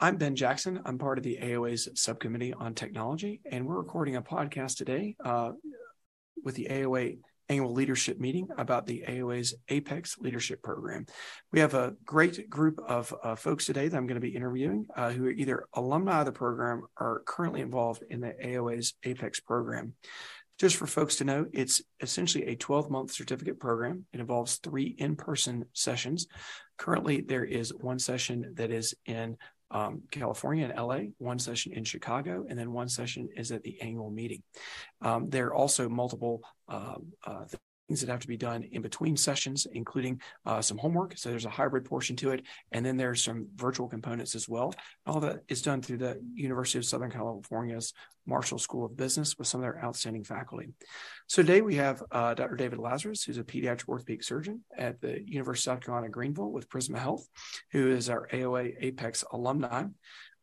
I'm Ben Jackson. I'm part of the AOA's subcommittee on technology, and we're recording a podcast today uh, with the AOA annual leadership meeting about the AOA's Apex Leadership Program. We have a great group of uh, folks today that I'm going to be interviewing uh, who are either alumni of the program or currently involved in the AOA's Apex program. Just for folks to know, it's essentially a 12 month certificate program. It involves three in person sessions. Currently, there is one session that is in um, California and LA, one session in Chicago, and then one session is at the annual meeting. Um, there are also multiple uh, uh, things that have to be done in between sessions, including uh, some homework. So there's a hybrid portion to it. And then there's some virtual components as well. All that is done through the University of Southern California's Marshall School of Business with some of their outstanding faculty. So today we have uh, Dr. David Lazarus, who's a pediatric orthopedic surgeon at the University of South Carolina, Greenville with Prisma Health, who is our AOA Apex alumni.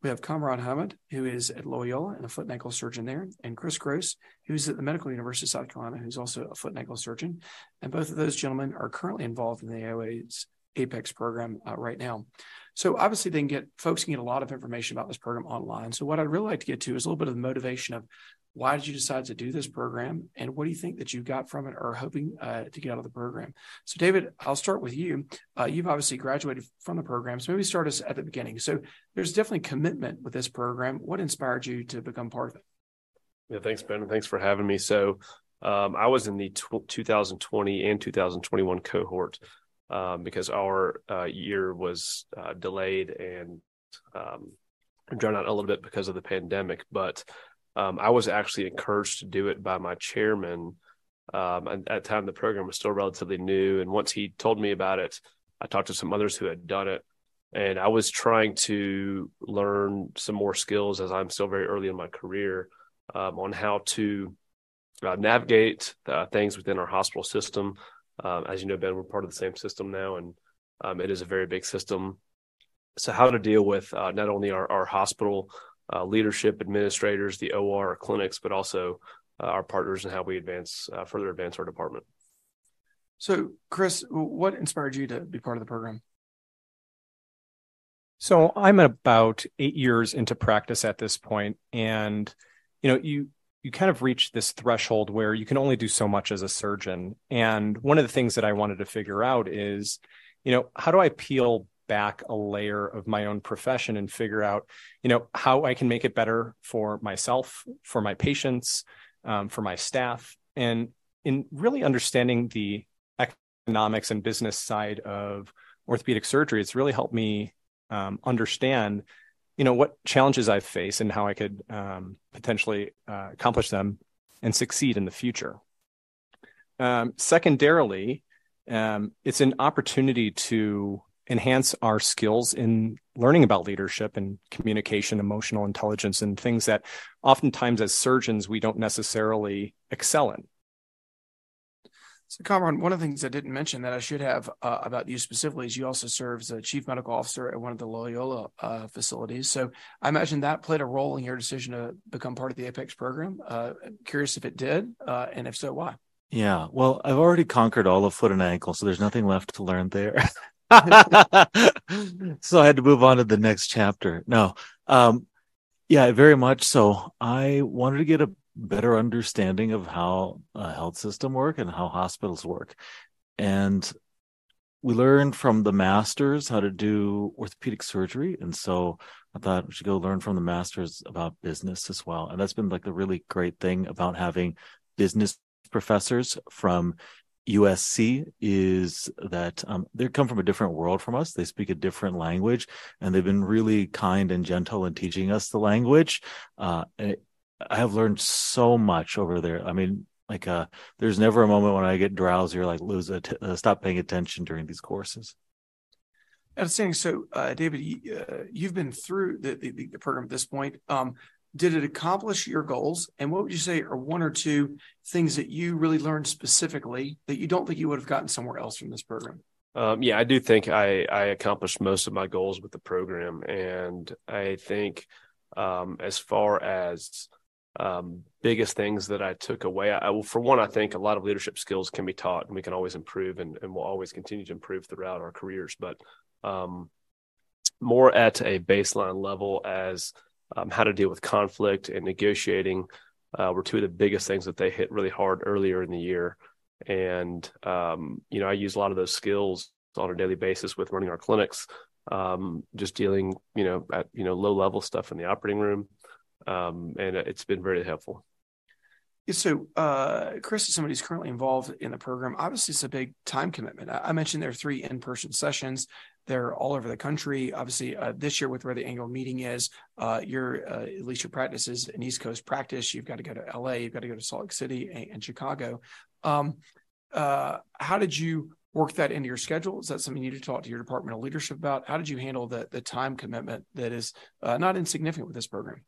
We have Kamran Hamid, who is at Loyola and a foot and ankle surgeon there, and Chris Gross, who's at the Medical University of South Carolina, who's also a foot and ankle surgeon. And both of those gentlemen are currently involved in the AOA's Apex program uh, right now. So obviously, they can get folks can get a lot of information about this program online. So what I'd really like to get to is a little bit of the motivation of why did you decide to do this program, and what do you think that you got from it or hoping uh, to get out of the program? So, David, I'll start with you. Uh, you've obviously graduated from the program, so maybe start us at the beginning. So, there's definitely commitment with this program. What inspired you to become part of it? Yeah, thanks, Ben, and thanks for having me. So, um, I was in the tw- 2020 and 2021 cohort um, because our uh, year was uh, delayed and um, drawn out a little bit because of the pandemic, but um, I was actually encouraged to do it by my chairman. Um, and at the time, the program was still relatively new. And once he told me about it, I talked to some others who had done it. And I was trying to learn some more skills as I'm still very early in my career um, on how to uh, navigate uh, things within our hospital system. Um, as you know, Ben, we're part of the same system now, and um, it is a very big system. So, how to deal with uh, not only our, our hospital leadership, administrators, the OR, clinics, but also uh, our partners and how we advance uh, further advance our department. So, Chris, what inspired you to be part of the program? So, I'm about eight years into practice at this point, and you know, you you kind of reach this threshold where you can only do so much as a surgeon. And one of the things that I wanted to figure out is, you know, how do I peel back a layer of my own profession and figure out, you know, how I can make it better for myself, for my patients, um, for my staff, and in really understanding the economics and business side of orthopedic surgery, it's really helped me um, understand, you know, what challenges I face and how I could um, potentially uh, accomplish them and succeed in the future. Um, secondarily, um, it's an opportunity to enhance our skills in learning about leadership and communication, emotional intelligence, and things that oftentimes as surgeons we don't necessarily excel in. So, Kamran, one of the things I didn't mention that I should have uh, about you specifically is you also serve as a chief medical officer at one of the Loyola uh, facilities. So, I imagine that played a role in your decision to become part of the Apex program. Uh, curious if it did, uh, and if so, why? Yeah, well, I've already conquered all of foot and ankle, so there's nothing left to learn there. so I had to move on to the next chapter. No, um, yeah, very much so. I wanted to get a better understanding of how a health system work and how hospitals work, and we learned from the masters how to do orthopedic surgery, and so I thought we should go learn from the masters about business as well. And that's been like the really great thing about having business professors from USC is that um, they come from a different world from us. They speak a different language, and they've been really kind and gentle in teaching us the language. Uh, I have learned so much over there. I mean, like, uh, there's never a moment when I get drowsy or like lose a t- uh, stop paying attention during these courses. Outstanding. So, uh, David, uh, you've been through the, the, the, program at this point. Um, did it accomplish your goals? And what would you say are one or two things that you really learned specifically that you don't think you would have gotten somewhere else from this program? Um, yeah, I do think I, I accomplished most of my goals with the program. And I think um, as far as um, biggest things that I took away, I, for one, I think a lot of leadership skills can be taught and we can always improve and, and we'll always continue to improve throughout our careers. But um, more at a baseline level as um, how to deal with conflict and negotiating uh, were two of the biggest things that they hit really hard earlier in the year. And, um, you know, I use a lot of those skills on a daily basis with running our clinics, um, just dealing, you know, at, you know, low level stuff in the operating room. Um, and it's been very helpful. So, uh, Chris is somebody who's currently involved in the program. Obviously, it's a big time commitment. I mentioned there are three in person sessions. They're all over the country. Obviously, uh, this year with where the annual meeting is, uh, your uh, at least your practice is an East Coast practice. You've got to go to LA, you've got to go to Salt Lake City and, and Chicago. Um, uh, how did you work that into your schedule? Is that something you need to talk to your departmental leadership about? How did you handle the the time commitment that is uh, not insignificant with this program?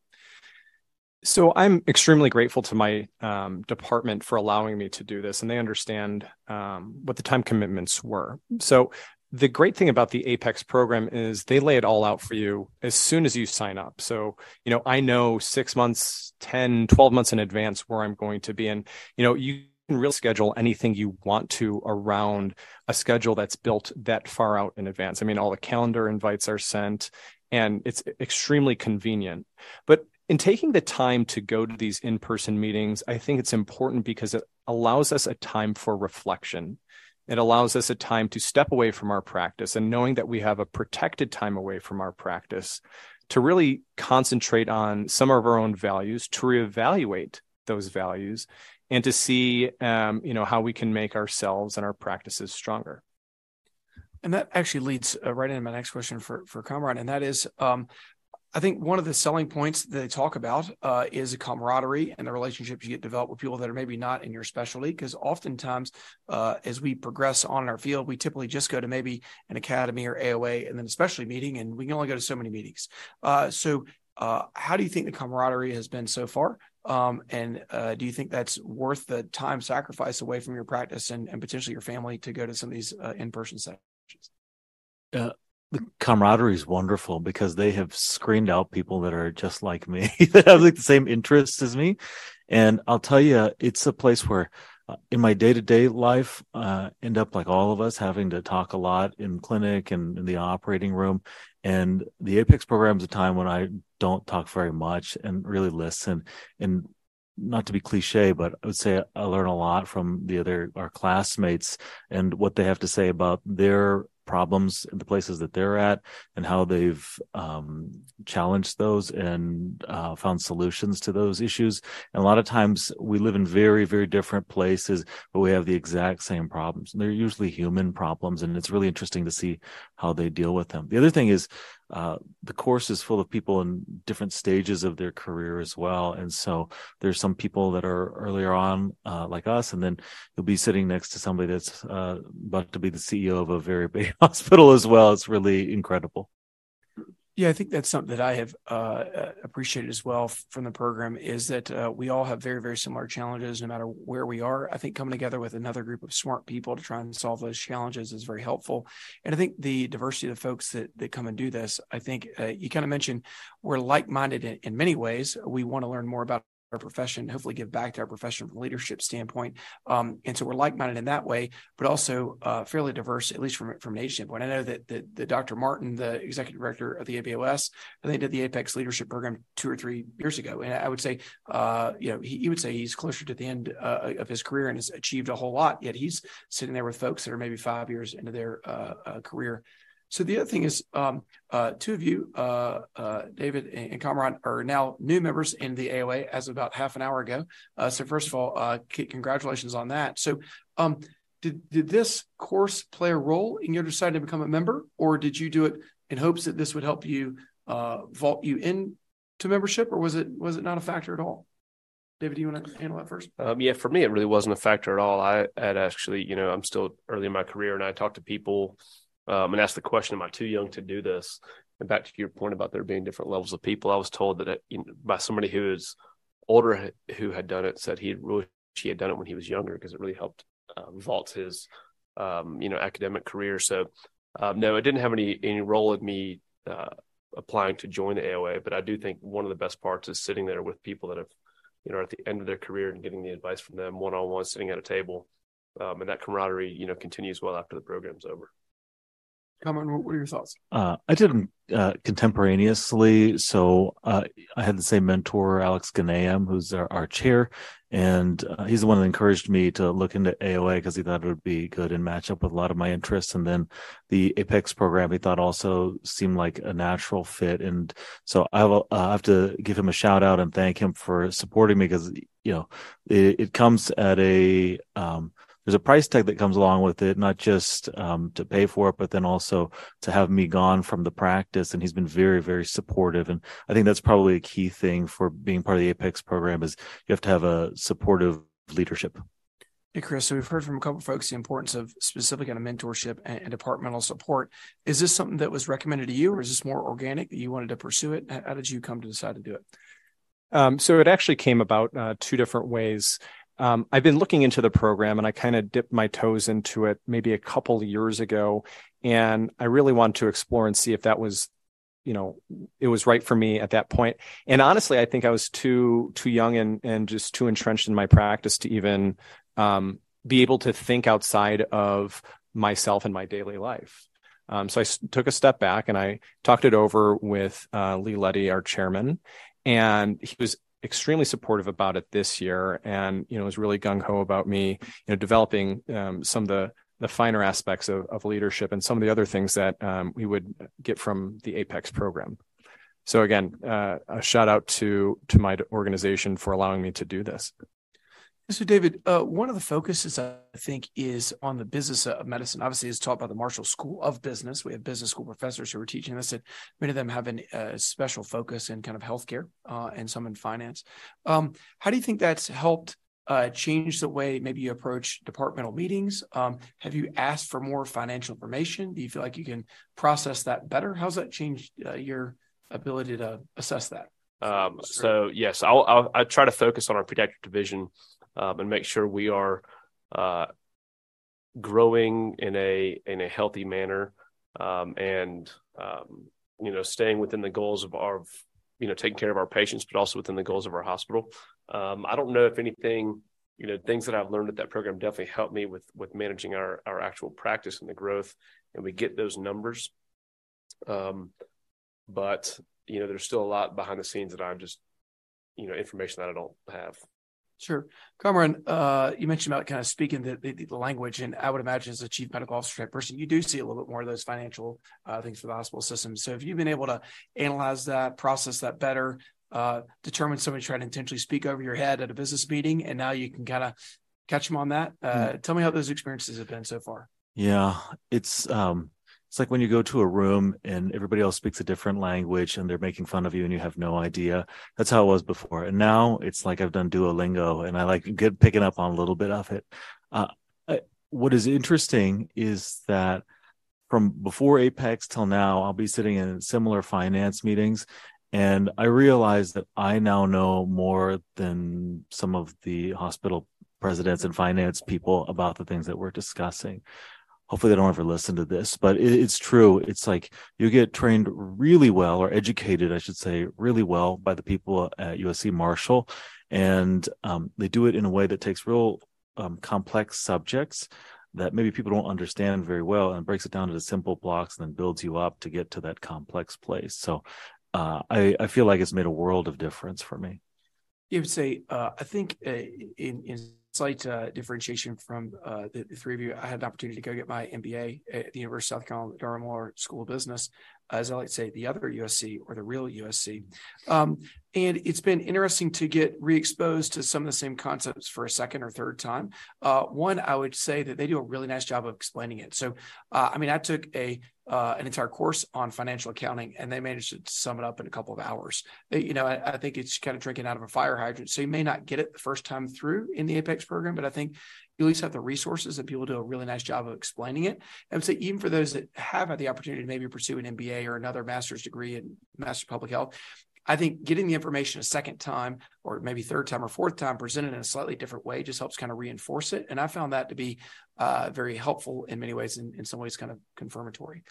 So I'm extremely grateful to my um, department for allowing me to do this, and they understand um, what the time commitments were. So the great thing about the apex program is they lay it all out for you as soon as you sign up. So you know i know six months 10 12 months in advance where i'm going to be and you know you can really schedule anything you want to around a schedule that's built that far out in advance. I mean all the calendar invites are sent and it's extremely convenient. But in taking the time to go to these in-person meetings i think it's important because it allows us a time for reflection it allows us a time to step away from our practice and knowing that we have a protected time away from our practice to really concentrate on some of our own values, to reevaluate those values, and to see, um, you know, how we can make ourselves and our practices stronger. And that actually leads uh, right into my next question for for Kamran, and that is, um, I think one of the selling points that they talk about uh, is a camaraderie and the relationships you get developed with people that are maybe not in your specialty. Because oftentimes, uh, as we progress on in our field, we typically just go to maybe an academy or AOA and then a specialty meeting, and we can only go to so many meetings. Uh, so, uh, how do you think the camaraderie has been so far? Um, and uh, do you think that's worth the time sacrifice away from your practice and, and potentially your family to go to some of these uh, in person sessions? The camaraderie is wonderful because they have screened out people that are just like me that have like the same interests as me. And i'll tell you it's a place where uh, in my day-to-day life uh, end up like all of us having to talk a lot in clinic and in the operating room. And the apex program is a time when i don't talk very much and really listen. And not to be cliche, but I would say I learn a lot from the other our classmates and what they have to say about their problems in the places that they're at and how they've um, challenged those and uh, found solutions to those issues. And a lot of times we live in very, very different places, but we have the exact same problems. And they're usually human problems. And it's really interesting to see how they deal with them. The other thing is uh, the course is full of people in different stages of their career as well. And so there's some people that are earlier on, uh, like us, and then you'll be sitting next to somebody that's uh, about to be the CEO of a very big hospital as well. It's really incredible. Yeah, I think that's something that I have uh, uh appreciated as well from the program is that uh, we all have very, very similar challenges no matter where we are. I think coming together with another group of smart people to try and solve those challenges is very helpful. And I think the diversity of the folks that, that come and do this, I think uh, you kind of mentioned we're like minded in, in many ways. We want to learn more about our profession, hopefully give back to our profession from a leadership standpoint. Um, and so we're like-minded in that way, but also uh, fairly diverse, at least from, from an age standpoint. I know that the, the Dr. Martin, the executive director of the ABOS, I think did the Apex Leadership Program two or three years ago. And I would say, uh, you know, he, he, would say he's closer to the end uh, of his career and has achieved a whole lot, yet he's sitting there with folks that are maybe five years into their uh, uh, career so the other thing is, um, uh, two of you, uh, uh, David and Kamran, are now new members in the AOA as of about half an hour ago. Uh, so first of all, uh, congratulations on that. So, um, did did this course play a role in your deciding to become a member, or did you do it in hopes that this would help you uh, vault you into membership, or was it was it not a factor at all? David, do you want to handle that first? Um, yeah, for me, it really wasn't a factor at all. I had actually, you know, I'm still early in my career, and I talked to people um, and asked the question, "Am I too young to do this?" And back to your point about there being different levels of people, I was told that it, you know, by somebody who is older who had done it said he really he had done it when he was younger because it really helped uh, vault his um, you know academic career. So um, no, it didn't have any any role in me uh, applying to join the AOA, but I do think one of the best parts is sitting there with people that have you know at the end of their career and getting the advice from them one on one, sitting at a table, um, and that camaraderie you know continues well after the program's over. Kamran, what are your thoughts? Uh, I did them uh, contemporaneously. So uh, I had the same mentor, Alex Ghanayem, who's our, our chair, and uh, he's the one that encouraged me to look into AOA because he thought it would be good and match up with a lot of my interests. And then the Apex program he thought also seemed like a natural fit. And so I, will, uh, have to give him a shout out and thank him for supporting me because you know it, it comes at a um, there's a price tag that comes along with it, not just um, to pay for it, but then also to have me gone from the practice. And he's been very, very supportive. And I think that's probably a key thing for being part of the Apex program is you have to have a supportive leadership. Hey, Chris, so we've heard from a couple folks the importance of specific kind of mentorship and, and, departmental support. Is this something that was recommended to you, or is this more organic that you wanted to pursue it? How did you come to decide to do it? Um, so it actually came about uh, two different ways. Um, I've been looking into the program and I kind of dipped my toes into it maybe a couple years ago. And I really wanted to explore and see if that was, you know, it was right for me at that point. And honestly, I think I was too, too young and, and just too entrenched in my practice to even um, be able to think outside of myself and my daily life. Um, so I took a step back and I talked it over with uh, Lee Leddy, our chairman, and he was extremely supportive about it this year. And you know was really gung-ho about me you know developing um, some of the the finer aspects of, of leadership and some of the other things that um, we would get from the apex program. So again uh, a shout out to to my organization for allowing me to do this so, David, uh, one of the focuses I think is on the business of medicine. Obviously, it's taught by the Marshall School of Business. We have business school professors who are teaching this, and many of them have a uh, special focus in kind of healthcare uh, and some in finance. Um, how do you think that's helped uh, change the way maybe you approach departmental meetings? Um, have you asked for more financial information? Do you feel like you can process that better? How's that changed uh, your ability to assess that? Um, so yes, I'll, I'll I try to focus on our pediatric division um, and make sure we are uh, growing in a in a healthy manner um, and um, you know staying within the goals of our you know taking care of our patients, but also within the goals of our hospital. Um, I don't know if anything you know things that I've learned at that program definitely helped me with with managing our our actual practice and the growth, and we get those numbers. Um, but you know, there's still a lot behind the scenes that I'm just you know information that I don't have. Sure. Kamran, uh, you mentioned about kind of speaking the, the, the, language, and I would imagine as a chief medical officer type person, you do see a little bit more of those financial uh, things for the hospital system. So if you've been able to analyze that, process that better, uh, determine somebody trying to intentionally speak over your head at a business meeting, and now you can kind of catch them on that. Mm. Tell me how those experiences have been so far. Yeah, it's um, it's like when you go to a room and everybody else speaks a different language and they're making fun of you and you have no idea. That's how it was before. And now it's like I've done Duolingo and I like get picking up on a little bit of it. Uh, I, what is interesting is that from before Apex till now, I'll be sitting in similar finance meetings and I realize that I now know more than some of the hospital presidents and finance people about the things that we're discussing hopefully they don't ever listen to this, but it, it's true. It's like you get trained really well or educated, I should say, really well by the people at USC Marshall. And um, they do it in a way that takes real um, complex subjects that maybe people don't understand very well and breaks it down into simple blocks and then builds you up to get to that complex place. So uh, I, I feel like it's made a world of difference for me. You would say, uh, I think uh, in, in slight uh, differentiation from uh, the, the, three of you. I had an opportunity to go get my MBA at the University of South Carolina Darla Moore School of Business, as I like to say, the other USC or the real USC. Um, and it's been interesting to get re-exposed to some of the same concepts for a second or third time. Uh, one, I would say that they do a really nice job of explaining it. So, uh, I mean, I took a uh, an entire course on financial accounting, and they managed to sum it up in a couple of hours. You know, I, I, think it's kind of drinking out of a fire hydrant. So you may not get it the first time through in the Apex program, but I think you at least have the resources and people do a really nice job of explaining it. And so even for those that have had the opportunity to maybe pursue an MBA or another master's degree in master public health, I think getting the information a second time or maybe third time or fourth time presented in a slightly different way just helps kind of reinforce it. And I found that to be uh, very helpful in many ways, and in some ways kind of confirmatory.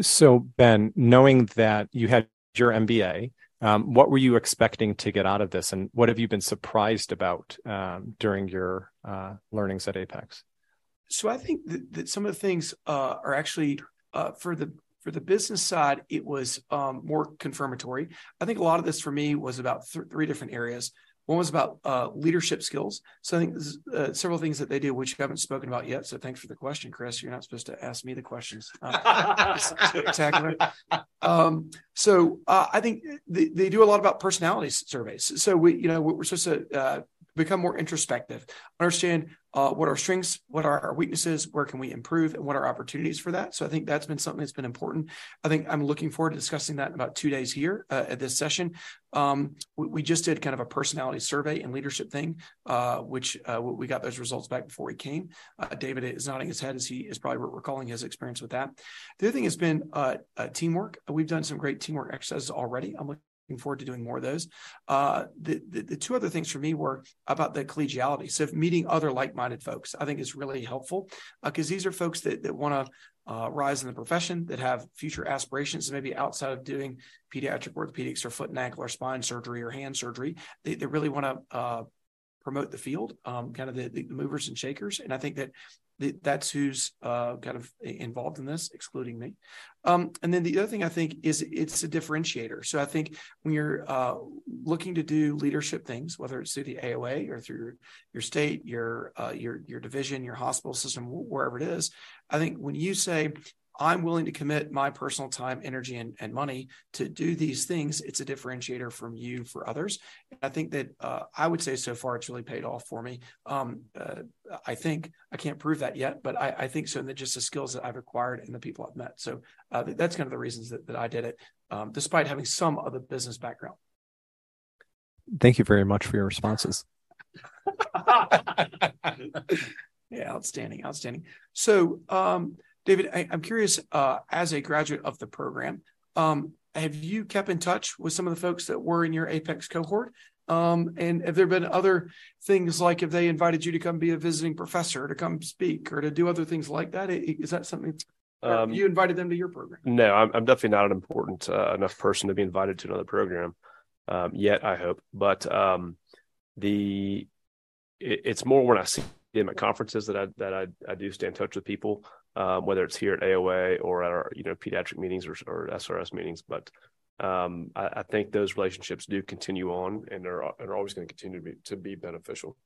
So, Ben, knowing that you had your MBA, um, what were you expecting to get out of this, and what have you been surprised about um, during your uh, learnings at Apex? So, I think that, that some of the things uh, are actually uh, for the for the business side, it was um, more confirmatory. I think a lot of this for me was about th- three different areas. One was about uh, leadership skills. So I think uh, several things that they do, which you haven't spoken about yet. So thanks for the question, Chris. You're not supposed to ask me the questions. Uh, spectacular. Um, so uh, I think they, they, do a lot about personality surveys. So we, you know, we're supposed to uh, become more introspective, understand uh, what our strengths, what are our weaknesses, where can we improve, and what are opportunities for that. So I think that's been something that's been important. I think I'm looking forward to discussing that in about two days here uh, at this session. Um, we, we, just did kind of a personality survey and leadership thing, uh, which uh, we got those results back before he came. Uh, David is nodding his head as he is probably recalling his experience with that. The other thing has been uh, teamwork. We've done some great teamwork exercises already. I'm looking looking forward to doing more of those. Uh, the, the, the two other things for me were about the collegiality. So meeting other like-minded folks, I think is really helpful because uh, these are folks that that want to uh, rise in the profession, that have future aspirations, maybe outside of doing pediatric orthopedics or foot and ankle or spine surgery or hand surgery. They, they really want to uh, promote the field, um, kind of the, the, movers and shakers. And I think that that's who's uh, kind of involved in this, excluding me. Um, and then the other thing I think is it's a differentiator. So I think when you're uh, looking to do leadership things, whether it's through the AOA or through your, your state, your uh, your your division, your hospital system, wherever it is, I think when you say I'm willing to commit my personal time, energy, and, and money to do these things. It's a differentiator from you for others. And I think that uh, I would say so far it's really paid off for me. Um, uh, I think I can't prove that yet, but I, I, think so. And that just the skills that I've acquired and the people I've met. So uh, that's kind of the reasons that, that I did it, um, despite having some of the business background. Thank you very much for your responses. yeah, outstanding, outstanding. So, um, David, I, am curious, uh, as a graduate of the program, um, have you kept in touch with some of the folks that were in your Apex cohort? Um, and have there been other things like if they invited you to come be a visiting professor, to come speak, or to do other things like that? Is that something um, you invited them to your program? No, I'm, I'm definitely not an important uh, enough person to be invited to another program um, yet. I hope, but um, the it, it's more when I see them at conferences that I that I, I do stay in touch with people um, whether it's here at AOA or at our you know pediatric meetings or, or SRS meetings. But um, I, I, think those relationships do continue on and are, and are always going to continue to be to be beneficial.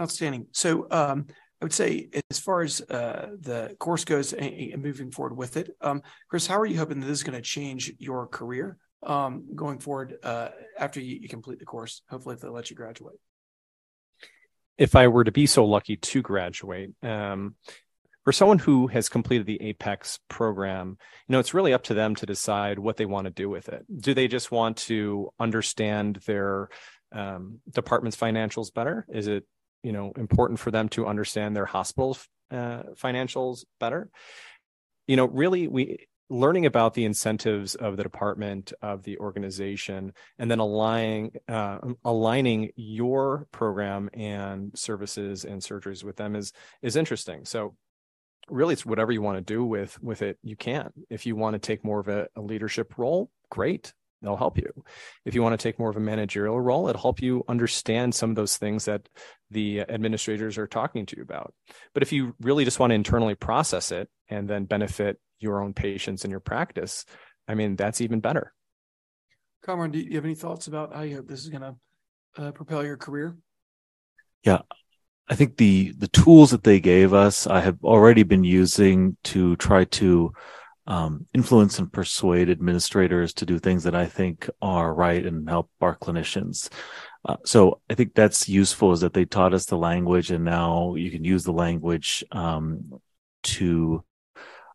Outstanding. So um, I would say, as far as uh, the course goes and, moving forward with it, um, Chris, how are you hoping that this is going to change your career um, going forward uh, after you, you complete the course? Hopefully, if they let you graduate if I were to be so lucky to graduate, um, for someone who has completed the Apex program, you know, it's really up to them to decide what they want to do with it. Do they just want to understand their um, department's financials better? Is it, you know, important for them to understand their hospital's uh, financials better? You know, really, we learning about the incentives of the department of the organization and then aligning uh, aligning your program and services and surgeries with them is is interesting. So really it's whatever you want to do with with it you can. If you want to take more of a, a leadership role great they'll help you. If you want to take more of a managerial role it'll help you understand some of those things that the administrators are talking to you about. But if you really just want to internally process it and then benefit your own patients in your practice, I mean, that's even better. Kamran, do you have any thoughts about how you hope this is going to uh, propel your career? Yeah, I think the the tools that they gave us, I have already been using to try to um, influence and persuade administrators to do things that I think are right and help our clinicians. Uh, so I think that's useful is that they taught us the language and now you can use the language um, to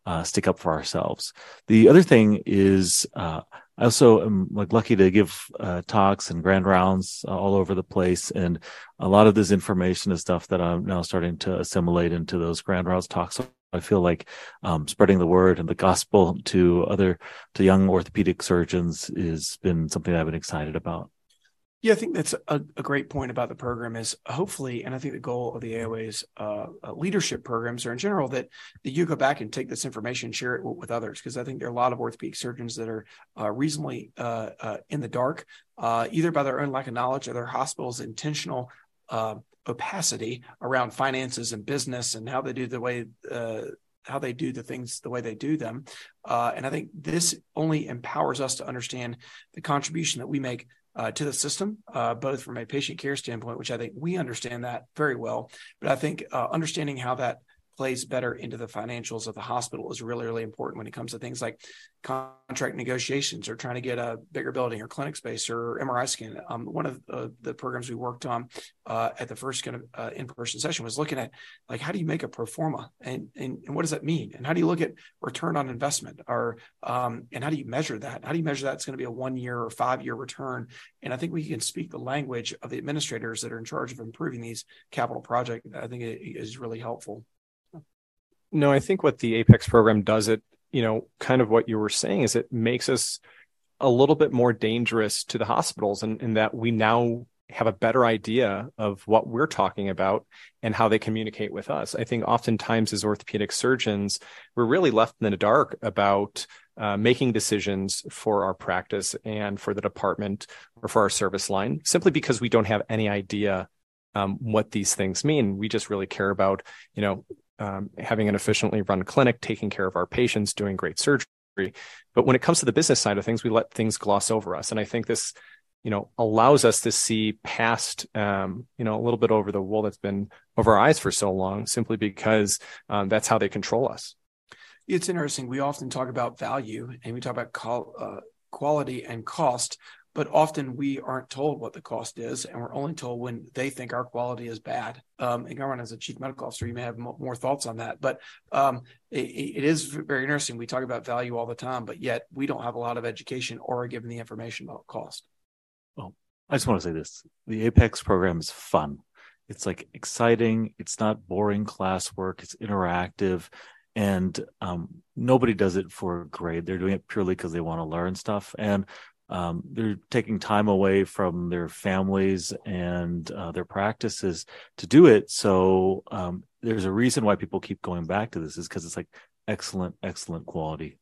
uh, stick up for ourselves. The other thing is, uh, I also am like lucky to give uh, talks and grand rounds all over the place, and a lot of this information is stuff that I'm now starting to assimilate into those grand rounds talks. I feel like um, spreading the word and the gospel to other to young orthopedic surgeons has been something I've been excited about. Yeah, I think that's a, a, great point about the program is hopefully, and I think the goal of the AOA's uh, uh, leadership programs are in general that, that you go back and take this information, share it with, others, because I think there are a lot of orthopedic surgeons that are uh, reasonably uh, uh in the dark, uh, either by their own lack of knowledge or their hospital's intentional opacity around finances and business and how they do the way how they do the things the way they do them. Uh, and I think this only empowers us to understand the contribution that we make uh, to the system, uh, both from a patient care standpoint, which I think we understand that very well. But I think uh, understanding how that plays better into the financials of the hospital is really, really important when it comes to things like contract negotiations or trying to get a bigger building or clinic space or MRI scan. Um, one of uh, the programs we worked on uh, at the first kind of uh, in-person session was looking at like how do you make a pro forma and, and, and what does that mean and how do you look at return on investment or um, and how do you measure that? How do you measure that it's going to be a one year or five year return? And I think we can speak the language of the administrators that are in charge of improving these capital projects. I think it is really helpful. No, I think what the Apex program does it, you know, kind of what you were saying is it makes us a little bit more dangerous to the hospitals and in, in that we now have a better idea of what we're talking about and how they communicate with us. I think oftentimes as orthopedic surgeons, we're really left in the dark about uh, making decisions for our practice and for the department or for our service line simply because we don't have any idea um, what these things mean. We just really care about, you know, um, having an efficiently run clinic, taking care of our patients, doing great surgery. But when it comes to the business side of things, we let things gloss over us. And I think this, you know, allows us to see past, um, you know, a little bit over the wool that's been over our eyes for so long, simply because um, that's how they control us. It's interesting. We often talk about value and we talk about call, uh, quality and cost, but often we aren't told what the cost is, and we're only told when they think our quality is bad. Um, and Kamran, as a chief medical officer, you may have more thoughts on that, but um, it, it is very interesting. We talk about value all the time, but yet we don't have a lot of education or are given the information about cost. Well, I just want to say this: the Apex program is fun. It's like exciting. It's not boring classwork. It's interactive and um, nobody does it for grade. They're doing it purely because they want to learn stuff. And um, they're taking time away from their families and uh, their practices to do it. So um, there's a reason why people keep going back to this is because it's like excellent, excellent quality.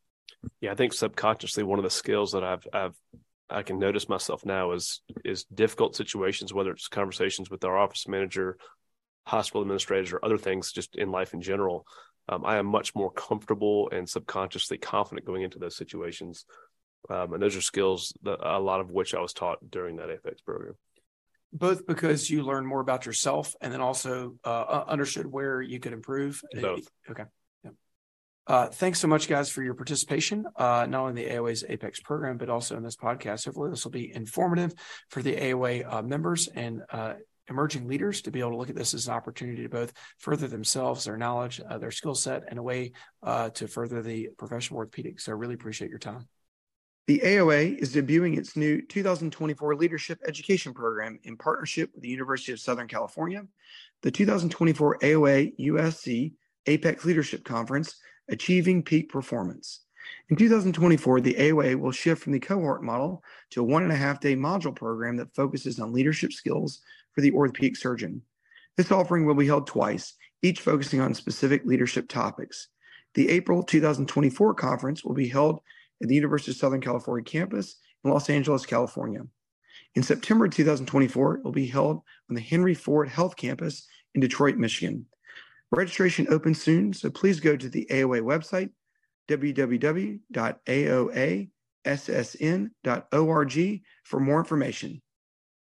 Yeah, I think subconsciously one of the skills that I've I've I can notice myself now is is difficult situations, whether it's conversations with our office manager, hospital administrators, or other things just in life in general. Um, I am much more comfortable and subconsciously confident going into those situations um, and those are skills that a lot of which I was taught during that Apex program. Both because you learned more about yourself and then also uh, understood where you could improve. Both. Okay. Yeah. Uh, thanks so much, guys, for your participation, uh, not only in the AOA's Apex program, but also in this podcast. Hopefully, this will be informative for the AOA uh, members and uh, emerging leaders to be able to look at this as an opportunity to both further themselves, their knowledge, uh, their skill set, and a way to further the professional orthopedics. So, I really appreciate your time. The AOA is debuting its new 2024 Leadership Education Program in partnership with the University of Southern California, the 2024 AOA USC Apex Leadership Conference, Achieving Peak Performance. In 2024, the AOA will shift from the cohort model to a one and a half day module program that focuses on leadership skills for the orthopedic surgeon. This offering will be held twice, each focusing on specific leadership topics. The April 2024 conference will be held at the University of Southern California campus in Los Angeles, California. In September 2024, it will be held on the Henry Ford Health Campus in Detroit, Michigan. Registration opens soon, so please go to the AOA website, www.aoassn.org, for more information.